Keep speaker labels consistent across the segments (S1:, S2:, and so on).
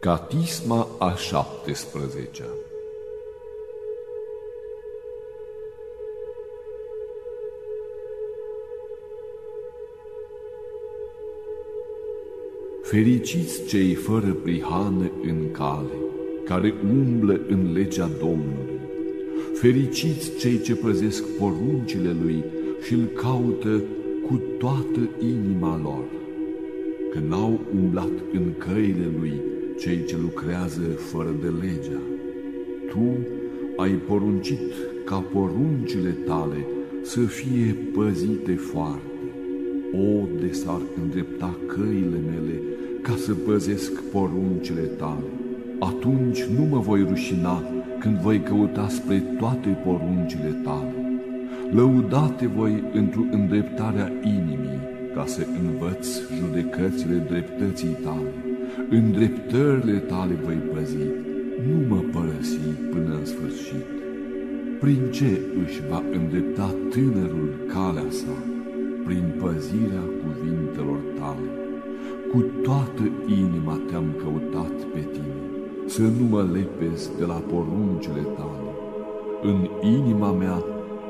S1: Catisma a 17 -a. Fericiți cei fără prihană în cale, care umblă în legea Domnului. Fericiți cei ce păzesc poruncile Lui și îl caută cu toată inima lor, că n-au umblat în căile Lui cei ce lucrează fără de legea. Tu ai poruncit ca poruncile tale să fie păzite foarte. O, de s-ar îndrepta căile mele ca să păzesc poruncile tale. Atunci nu mă voi rușina când voi căuta spre toate poruncile tale. Lăudate voi într-o îndreptarea inimii, ca să învăț judecățile dreptății tale. Îndreptările tale voi păzi, nu mă părăsi până în sfârșit. Prin ce își va îndrepta tânărul calea sa? Prin păzirea cuvintelor tale. Cu toată inima te-am căutat pe tine, să nu mă lepezi de la poruncile tale. În inima mea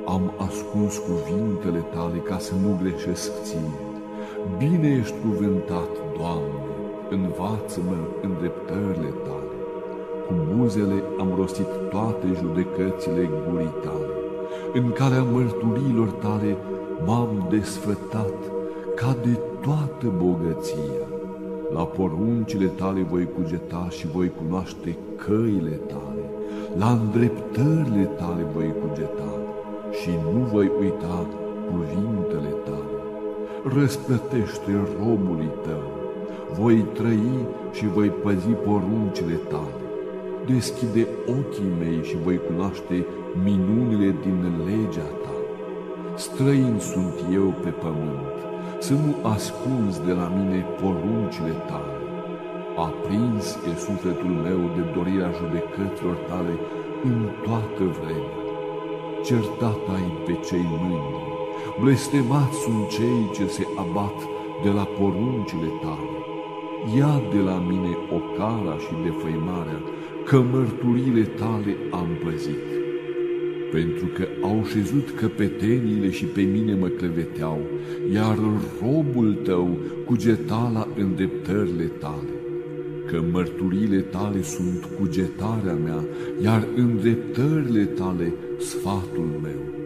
S1: am ascuns cuvintele tale ca să nu greșesc ție. Bine ești cuvântat, Doamne, învață-mă în dreptările tale. Cu buzele am rostit toate judecățile gurii tale. În calea mărturilor tale m-am desfătat ca de toată bogăția. La poruncile tale voi cugeta și voi cunoaște căile tale. La îndreptările tale voi cugeta și nu voi uita cuvintele tale. Răsplătește robului tău, voi trăi și voi păzi poruncile tale. Deschide ochii mei și voi cunoaște minunile din legea ta. Străin sunt eu pe pământ, să nu ascunzi de la mine poruncile tale. Aprins e sufletul meu de dorirea judecăților tale în toată vremea certat ai pe cei mândri, blestemați sunt cei ce se abat de la poruncile tale. Ia de la mine ocara și defăimarea, că mărturile tale am păzit. Pentru că au șezut căpeteniile și pe mine mă cleveteau, iar robul tău cugeta la îndreptările tale că mărturile tale sunt cugetarea mea, iar îndreptările tale sfatul meu.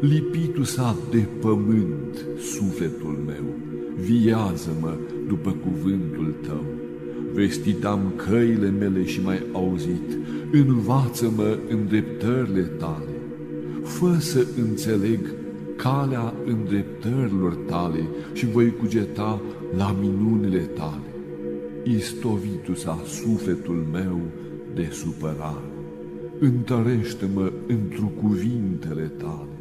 S1: Lipitu s-a de pământ sufletul meu, viază-mă după cuvântul tău. Vestit am căile mele și mai auzit, învață-mă îndreptările tale. Fă să înțeleg calea îndreptărilor tale și voi cugeta la minunile tale istovitu-s-a sufletul meu de supărare. Întărește-mă întru cuvintele tale,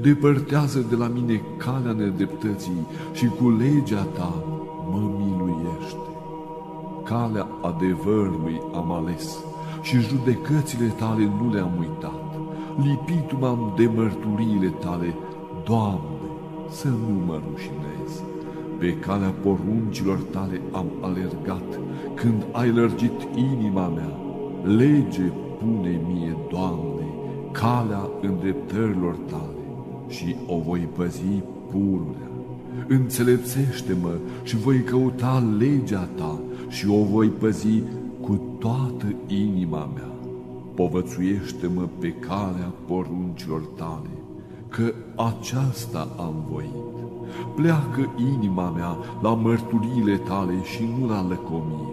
S1: depărtează de la mine calea nedreptății și cu legea ta mă miluiește. Calea adevărului am ales și judecățile tale nu le-am uitat. Lipitu m-am de mărturiile tale, Doamne, să nu mă rușinezi. Pe calea poruncilor tale am alergat, când ai lărgit inima mea. Lege pune mie, Doamne, calea îndreptărilor tale și o voi păzi pururea. Înțelepțește-mă și voi căuta legea ta și o voi păzi cu toată inima mea. Povățuiește-mă pe calea poruncilor tale, că aceasta am voit. Pleacă inima mea la mărturiile tale și nu la lăcomie.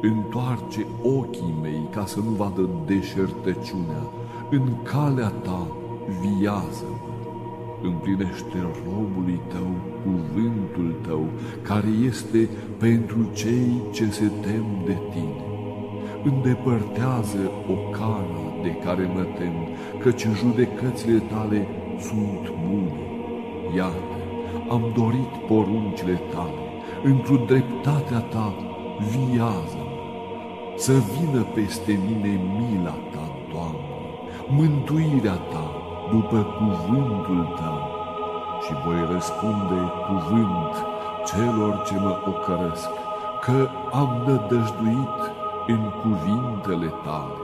S1: Întoarce ochii mei ca să nu vadă deșertăciunea. În calea ta viază Împlinește robului tău cuvântul tău, care este pentru cei ce se tem de tine. Îndepărtează o cara de care mă tem, căci judecățile tale sunt bune. Iată, am dorit poruncile tale, într-o dreptatea ta viază să vină peste mine mila ta, Doamne, mântuirea ta după cuvântul tău și voi răspunde cuvânt celor ce mă ocărăsc, că am nădăjduit în cuvintele tale.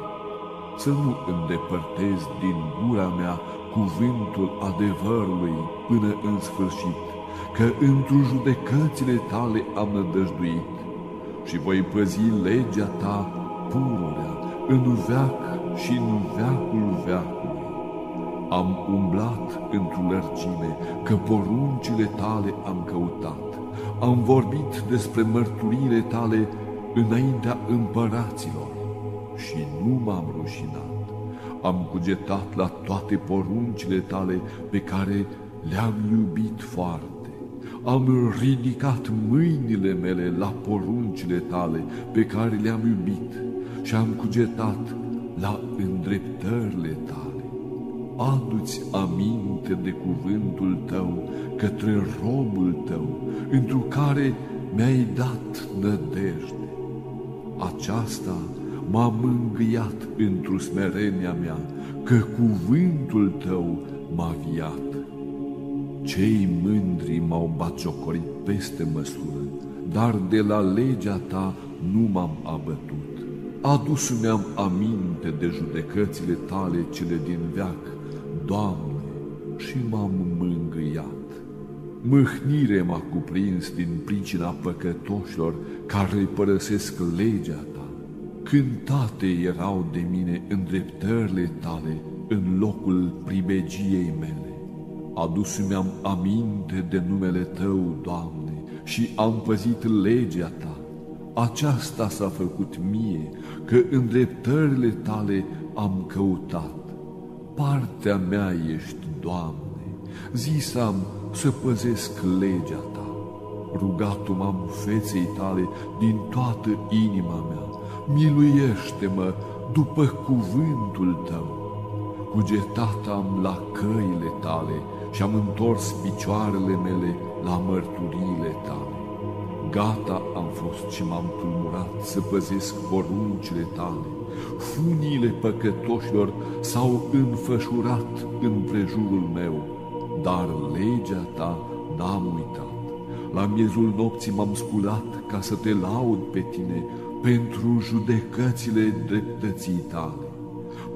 S1: Să nu îndepărtez din gura mea cuvântul adevărului până în sfârșit, că într judecățile tale am nădăjduit și voi păzi legea ta pururea în veac și în veacul veacului. Am umblat într-o lărgime, că poruncile tale am căutat. Am vorbit despre mărturile tale înaintea împăraților și nu m-am rușinat. Am cugetat la toate poruncile tale pe care le-am iubit foarte. Am ridicat mâinile mele la poruncile tale pe care le-am iubit și am cugetat la îndreptările tale. Adu-ți aminte de cuvântul tău către robul tău, întru care mi-ai dat nădejde. Aceasta m-a mângâiat într-o smerenia mea, că cuvântul tău m-a viat. Cei mândri m-au batjocorit peste măsură, dar de la legea ta nu m-am abătut. Adus mi-am aminte de judecățile tale cele din veac, Doamne, și m-am mângâiat. Mâhnire m-a cuprins din pricina păcătoșilor care părăsesc legea ta. Cântate erau de mine îndreptările tale în locul pribegiei mele. Adus mi-am aminte de numele Tău, Doamne, și am păzit legea Ta. Aceasta s-a făcut mie, că îndreptările Tale am căutat. Partea mea ești, Doamne, zisam să păzesc legea Ta. Rugatul m-am feței Tale din toată inima mea, miluiește-mă după cuvântul Tău. Cugetat am la căile Tale și am întors picioarele mele la mărturiile Tale. Gata am fost și m-am tulmurat să păzesc poruncile Tale. Funiile păcătoșilor s-au înfășurat în prejurul meu, dar legea Ta n-am uitat. La miezul nopții m-am sculat ca să te laud pe tine pentru judecățile dreptății tale.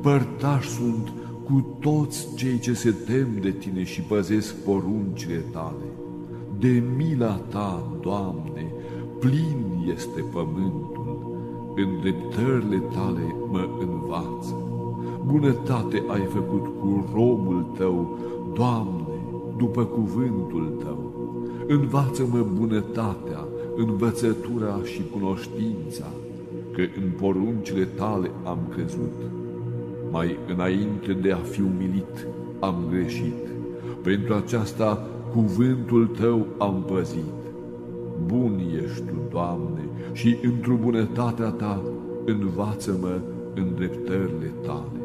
S1: Părtași sunt cu toți cei ce se tem de tine și păzesc poruncile tale. De mila ta, Doamne, plin este pământul, în dreptările tale mă învață. Bunătate ai făcut cu robul tău, Doamne, după cuvântul tău. Învață-mă bunătatea, învățătura și cunoștința, că în poruncile tale am crezut. Mai înainte de a fi umilit, am greșit. Pentru aceasta cuvântul tău am păzit. Bun ești tu, Doamne, și într-o bunătatea ta învață-mă în dreptările tale.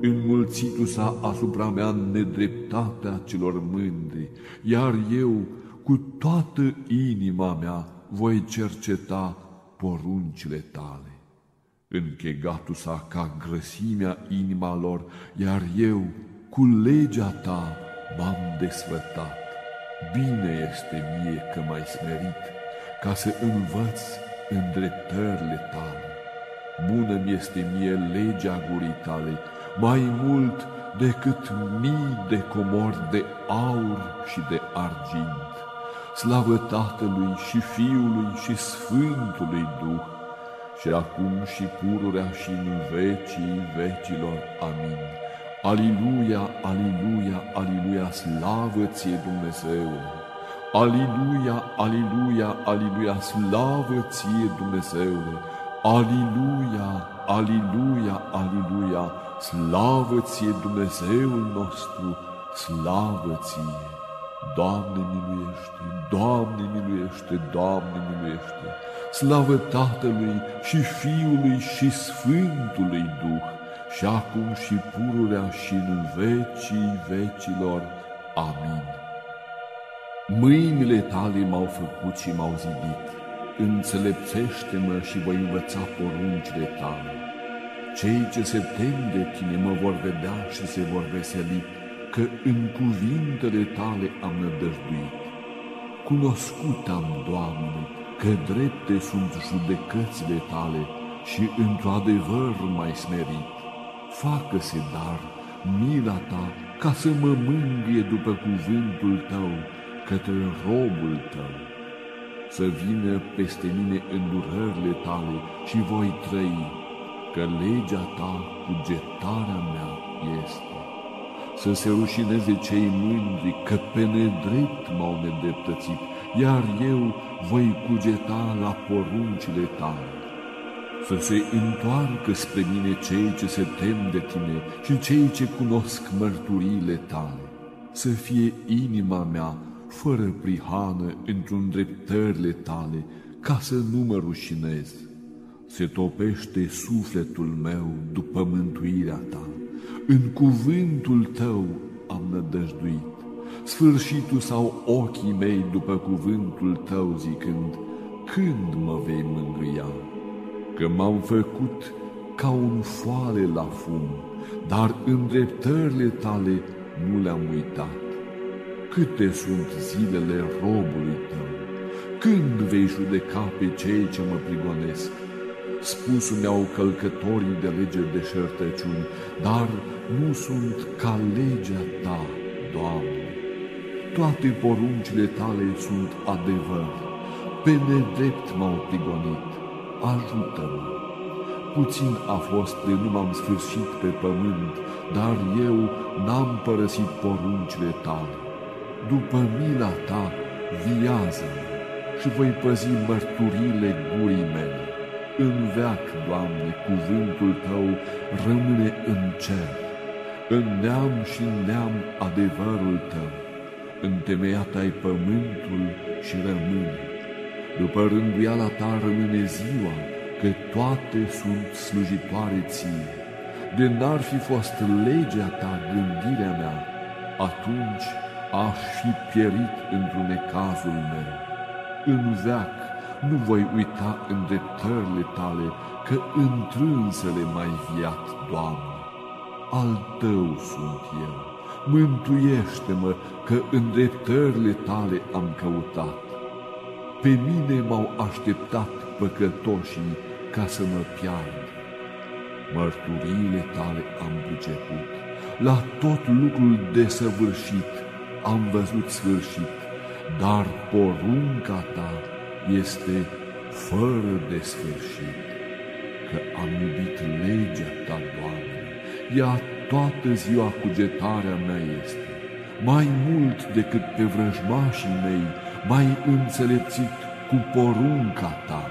S1: Înmulțitu s-a asupra mea nedreptatea celor mândri, iar eu cu toată inima mea voi cerceta poruncile tale. Închegatul s-a ca grăsimea inima lor, iar eu cu legea ta m-am desfătat. Bine este mie că m-ai smerit, ca să învăț îndreptările tale. Bună mi este mie legea gurii tale, mai mult decât mii de comori de aur și de argint. Slavă Tatălui și Fiului și Sfântului Duh, și acum și pururea și în vecii vecilor. Amin. Aliluia, aliluia, aliluia, slavă ție Dumnezeu! Aliluia, aliluia, aliluia, slavă ție Dumnezeule! Aliluia, aliluia, aliluia, slavă ție Dumnezeul nostru, slavă ție! Doamne miluiește, Doamne miluiește, Doamne miluiește! Slavă Tatălui și Fiului și Sfântului Duh, și acum și pururea și în vecii vecilor. Amin. Mâinile tale m-au făcut și m-au zidit, înțelepțește-mă și voi învăța poruncile tale. Cei ce se tem de tine mă vor vedea și se vor veseli, că în cuvintele tale am nădăjduit. Cunoscut am, Doamne, că drepte sunt judecățile tale și într-adevăr mai smerit. Facă-se dar mila ta ca să mă mângâie după cuvântul tău către robul tău. Să vină peste mine îndurările tale și voi trăi, că legea ta cugetarea mea este. Să se rușineze cei mândri că pe nedrept m-au nedreptățit, iar eu voi cugeta la poruncile tale. Să se întoarcă spre mine cei ce se tem de tine și cei ce cunosc mărturiile tale. Să fie inima mea fără prihană într-un dreptările tale, ca să nu mă rușinez. Se topește sufletul meu după mântuirea ta. În cuvântul tău am nădăjduit. Sfârșitul sau ochii mei după cuvântul tău zicând, când mă vei mângâia? Că m-am făcut ca un foale la fum, dar îndreptările tale nu le-am uitat. Câte sunt zilele robului tău? Când vei judeca pe cei ce mă prigonesc? Spusul mi-au călcătorii de lege de șertăciuni, dar nu sunt ca legea ta, Doamne. Toate poruncile tale sunt adevăr, pe nedrept m-au prigonit, ajută-mă. Puțin a fost de nu m-am sfârșit pe pământ, dar eu n-am părăsit poruncile tale. După mila ta, viază și voi păzi mărturile gurii mele. În veac, Doamne, cuvântul Tău rămâne în cer, în neam și în neam adevărul Tău, întemeiat ai pământul și rămâne. După rânduiala Ta rămâne ziua, că toate sunt slujitoare ție. De n-ar fi fost legea Ta gândirea mea, atunci aș fi pierit într-un necazul meu. În veac nu voi uita îndreptările tale, că întrânsele mai viat, Doamne. Al tău sunt eu, mântuiește-mă, că îndreptările tale am căutat. Pe mine m-au așteptat păcătoșii ca să mă pierd. Mărturiile tale am priceput, la tot lucrul desăvârșit am văzut sfârșit, dar porunca ta este fără de sfârșit, că am iubit legea ta, Doamne, ea toată ziua cugetarea mea este, mai mult decât pe vrăjmașii mei, mai înțelepțit cu porunca ta,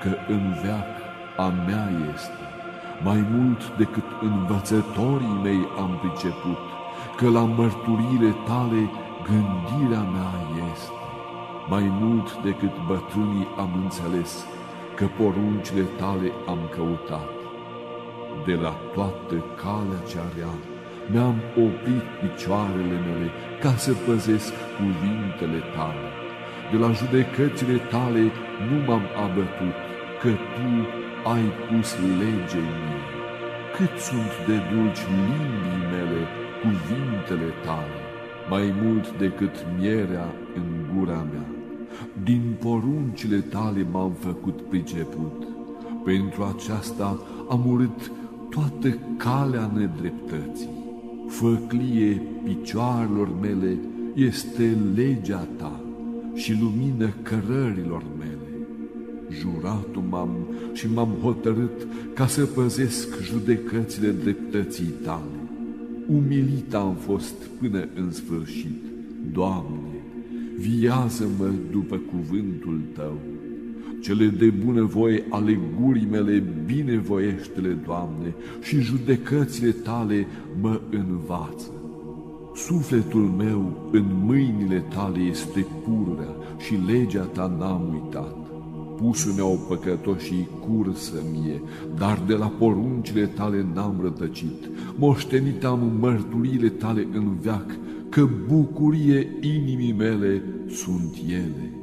S1: că în veac a mea este, mai mult decât învățătorii mei am priceput, că la mărturile tale gândirea mea este. Mai mult decât bătrânii am înțeles că poruncile tale am căutat. De la toată calea cea rea mi-am oprit picioarele mele ca să păzesc cuvintele tale. De la judecățile tale nu m-am abătut, că tu ai pus lege în mine. Cât sunt de dulci limbii mele cuvintele tale, mai mult decât mierea în gura mea. Din poruncile tale m-am făcut priceput, pentru aceasta am urât toată calea nedreptății. Făclie picioarelor mele este legea ta și lumină cărărilor mele. Juratul m-am și m-am hotărât ca să păzesc judecățile dreptății tale umilit am fost până în sfârșit. Doamne, viază-mă după cuvântul Tău. Cele de bunăvoie ale gurii mele binevoiește-le, Doamne, și judecățile Tale mă învață. Sufletul meu în mâinile Tale este pururea și legea Ta n-am uitat pusul meu păcătoșii cursă mie, dar de la poruncile tale n-am rătăcit. Moștenit am mărturile tale în veac, că bucurie inimii mele sunt ele.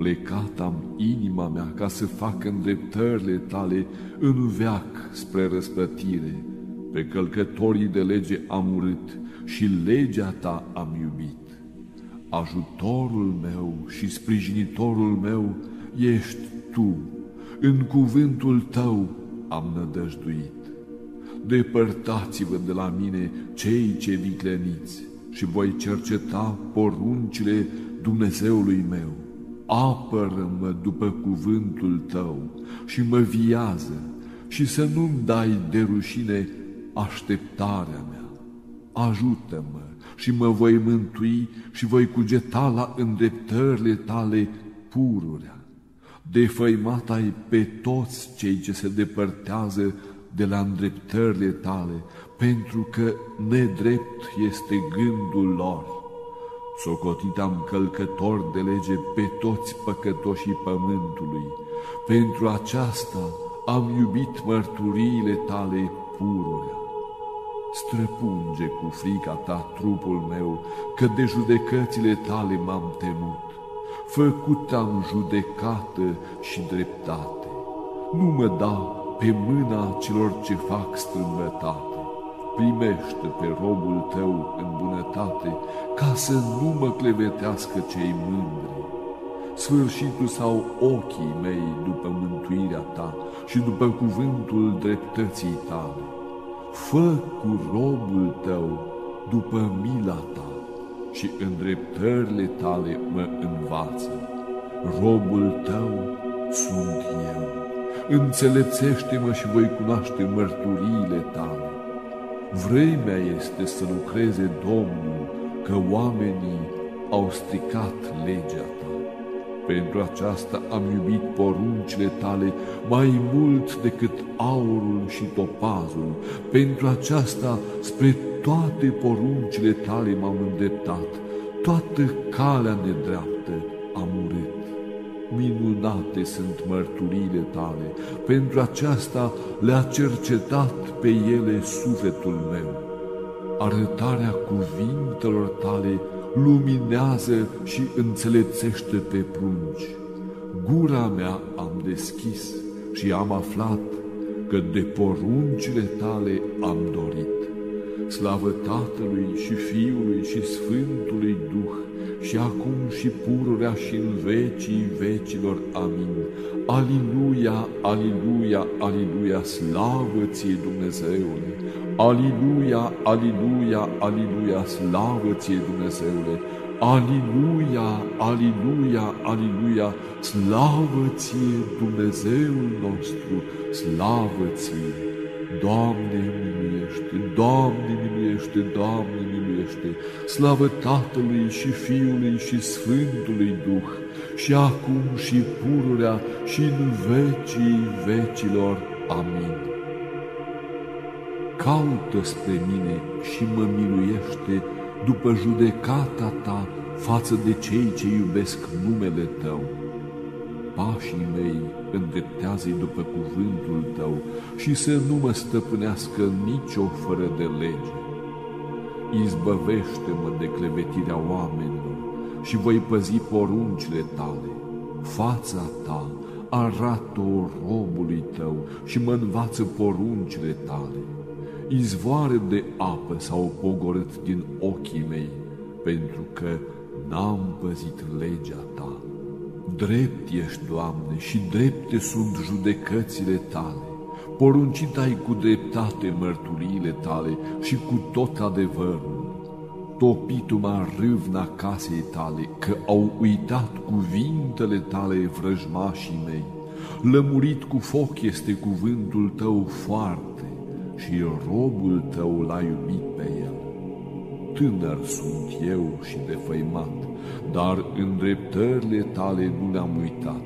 S1: Plecat am inima mea ca să fac îndreptările tale în veac spre răsplătire. Pe călcătorii de lege am urât și legea ta am iubit. Ajutorul meu și sprijinitorul meu ești tu, în cuvântul tău am nădăjduit. Depărtați-vă de la mine cei ce vicleniți și voi cerceta poruncile Dumnezeului meu. Apără-mă după cuvântul tău și mă viază și să nu-mi dai de rușine așteptarea mea. Ajută-mă și mă voi mântui și voi cugeta la îndreptările tale pururea. Defăimat ai pe toți cei ce se depărtează de la îndreptările tale, pentru că nedrept este gândul lor. Socotit am călcător de lege pe toți păcătoșii pământului. Pentru aceasta am iubit mărturiile tale pururea. Străpunge cu frica ta trupul meu, că de judecățile tale m-am temut. Făcut am judecată și dreptate. Nu mă da pe mâna celor ce fac strâmbătate. Primește pe robul tău în bunătate, ca să nu mă clevetească cei mândri. Sfârșitul sau ochii mei după mântuirea ta și după cuvântul dreptății tale fă cu robul tău după mila ta și îndreptările tale mă învață. Robul tău sunt eu. Înțelepțește-mă și voi cunoaște mărturiile tale. Vremea este să lucreze Domnul, că oamenii au stricat legea ta. Pentru aceasta am iubit poruncile tale mai mult decât aurul și topazul. Pentru aceasta, spre toate poruncile tale m-am îndreptat, toată calea nedreaptă am urât. Minunate sunt mărturile tale, pentru aceasta le-a cercetat pe ele sufletul meu. Arătarea cuvintelor tale luminează și înțelepțește pe prunci. Gura mea am deschis și am aflat că de poruncile tale am dorit. Slavă Tatălui și Fiului și Sfântului Duh, și acum și pururea și în vecii vecilor. Amin. Aliluia, aliluia, aliluia, slavă ție Dumnezeule! Aliluia, aliluia, aliluia, slavă ție Dumnezeule! Aliluia, aliluia, aliluia, slavă ție Dumnezeul nostru, slavă ție! Doamne, miluiește, Doamne, miluiește, Doamne, miluiește, slavă Tatălui și Fiului și Sfântului Duh, și acum și pururea și în vecii vecilor. Amin. Caută spre mine și mă miluiește după judecata ta față de cei ce iubesc numele tău. Pașii mei îndreptează după cuvântul tău și să nu mă stăpânească nicio fără de lege. Izbăvește-mă de clevetirea oamenilor și voi păzi poruncile tale. Fața ta arată-o robului tău și mă învață poruncile tale. Izvoare de apă s-au pogorât din ochii mei, pentru că n-am păzit legea ta. Drept ești, Doamne, și drepte sunt judecățile Tale. Poruncit ai cu dreptate mărturiile Tale și cu tot adevărul. Topitu-mă râvna casei Tale, că au uitat cuvintele Tale vrăjmașii mei. Lămurit cu foc este cuvântul Tău foarte și robul Tău l-a iubit pe el. Tânăr sunt eu și defăimat, dar îndreptările tale nu le-am uitat.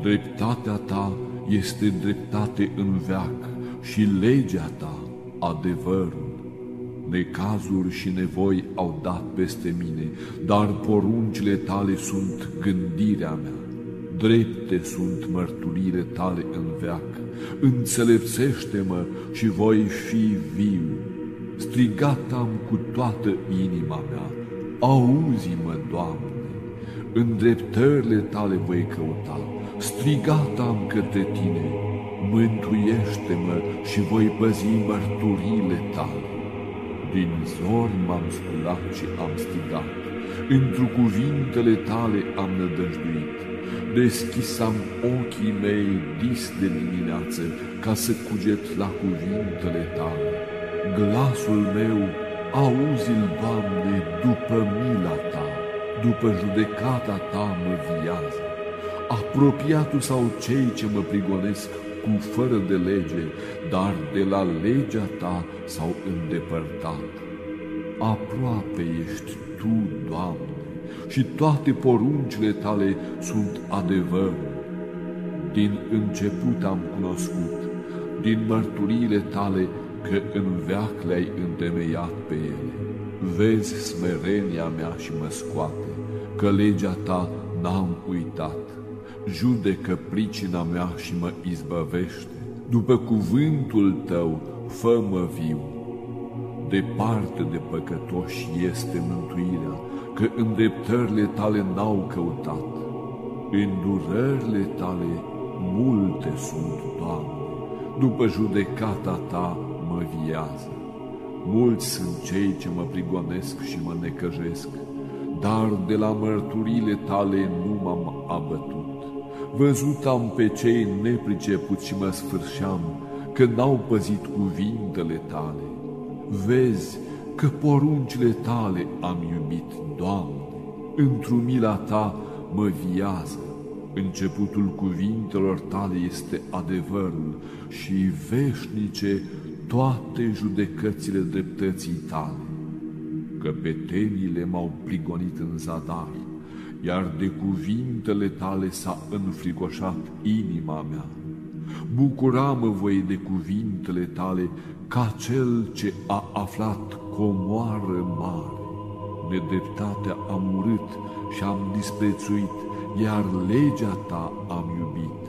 S1: Dreptatea ta este dreptate în veac și legea ta adevărul. Necazuri și nevoi au dat peste mine, dar poruncile tale sunt gândirea mea. Drepte sunt mărturile tale în veac. Înțelepțește-mă și voi fi viu. Strigat am cu toată inima mea Auzi-mă, Doamne, în dreptările tale voi căuta, strigat am către tine, mântuiește-mă și voi păzi mărturile tale. Din zori m-am sculat și am strigat, într cuvintele tale am nădăjduit, Deschisam ochii mei dis de dimineață ca să cuget la cuvintele tale. Glasul meu auzi-l, Doamne, după mila ta, după judecata ta mă viază. Apropiatul sau cei ce mă prigonesc cu fără de lege, dar de la legea ta s-au îndepărtat. Aproape ești tu, Doamne, și toate poruncile tale sunt adevăr. Din început am cunoscut, din mărturiile tale, că în veac le-ai întemeiat pe ele. Vezi smerenia mea și mă scoate, că legea ta n-am uitat. Judecă pricina mea și mă izbăvește. După cuvântul tău, fă-mă viu. Departe de păcătoși este mântuirea, că îndreptările tale n-au căutat. Îndurările tale multe sunt, Doamne, după judecata ta mă viază. Mulți sunt cei ce mă prigonesc și mă necăjesc, dar de la mărturile tale nu m-am abătut. Văzut am pe cei nepricepuți și mă sfârșeam, că n-au păzit cuvintele tale. Vezi că poruncile tale am iubit, Doamne, într mila ta mă viază. Începutul cuvintelor tale este adevărul și veșnice toate judecățile dreptății tale. Că petenile m-au prigonit în zadar, iar de cuvintele tale s-a înfricoșat inima mea. Bucuram voi de cuvintele tale ca cel ce a aflat comoară mare. Nedreptatea am urât și am disprețuit, iar legea ta am iubit.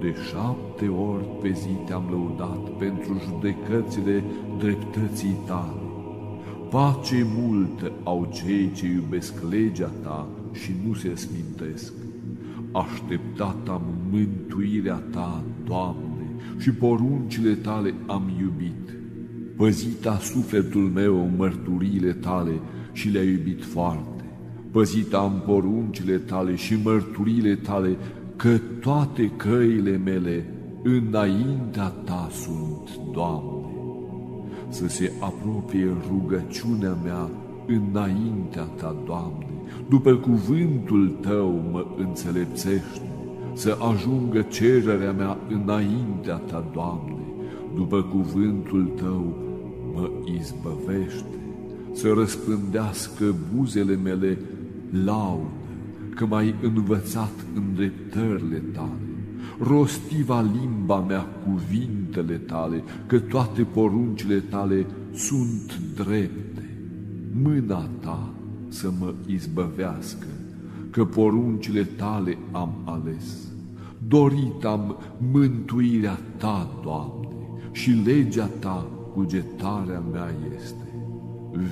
S1: De șapte ori pe zi te-am lăudat pentru judecățile dreptății tale. Pace multă au cei ce iubesc legea ta și nu se smintesc. Așteptat am mântuirea ta, Doamne, și poruncile tale am iubit. Păzita sufletul meu mărturiile tale și le-a iubit foarte. Păzita am poruncile tale și mărturile tale, că toate căile mele înaintea ta sunt, Doamne. Să se apropie rugăciunea mea înaintea ta, Doamne, după cuvântul tău mă înțelepțește, să ajungă cererea mea înaintea ta, Doamne, după cuvântul tău mă izbăvește, să răspândească buzele mele laudă, că m-ai învățat îndreptările tale. Rostiva limba mea cuvintele tale, că toate poruncile tale sunt drepte. Mâna ta să mă izbăvească, că poruncile tale am ales. Dorit am mântuirea ta, Doamne, și legea ta cugetarea mea este.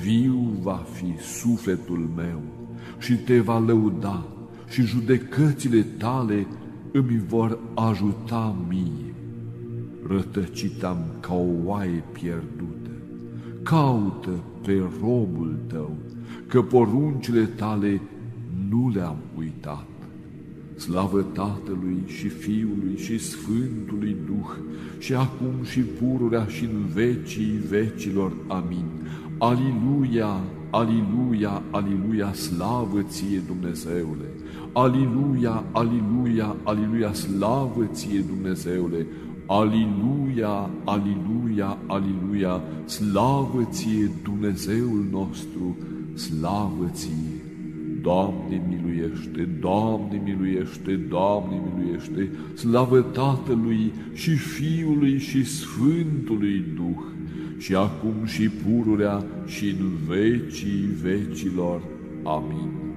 S1: Viu va fi sufletul meu și te va lăuda și judecățile tale îmi vor ajuta mie. Rătăcitam ca o oaie pierdută, caută pe robul tău, că poruncile tale nu le-am uitat. Slavă Tatălui și Fiului și Sfântului Duh, și acum și pururea și în vecii vecilor. Amin. Aliluia, aliluia, aliluia, slavă ție Dumnezeule! Aliluia, aliluia, aliluia, slavă ție Dumnezeule! Aliluia, aliluia, aliluia, slavă ție Dumnezeul nostru, slavă ție! Doamne miluiește, Doamne miluiește, Doamne miluiește, slavă Tatălui și Fiului și Sfântului Duh, și acum și pururea și în vecii vecilor. Amin.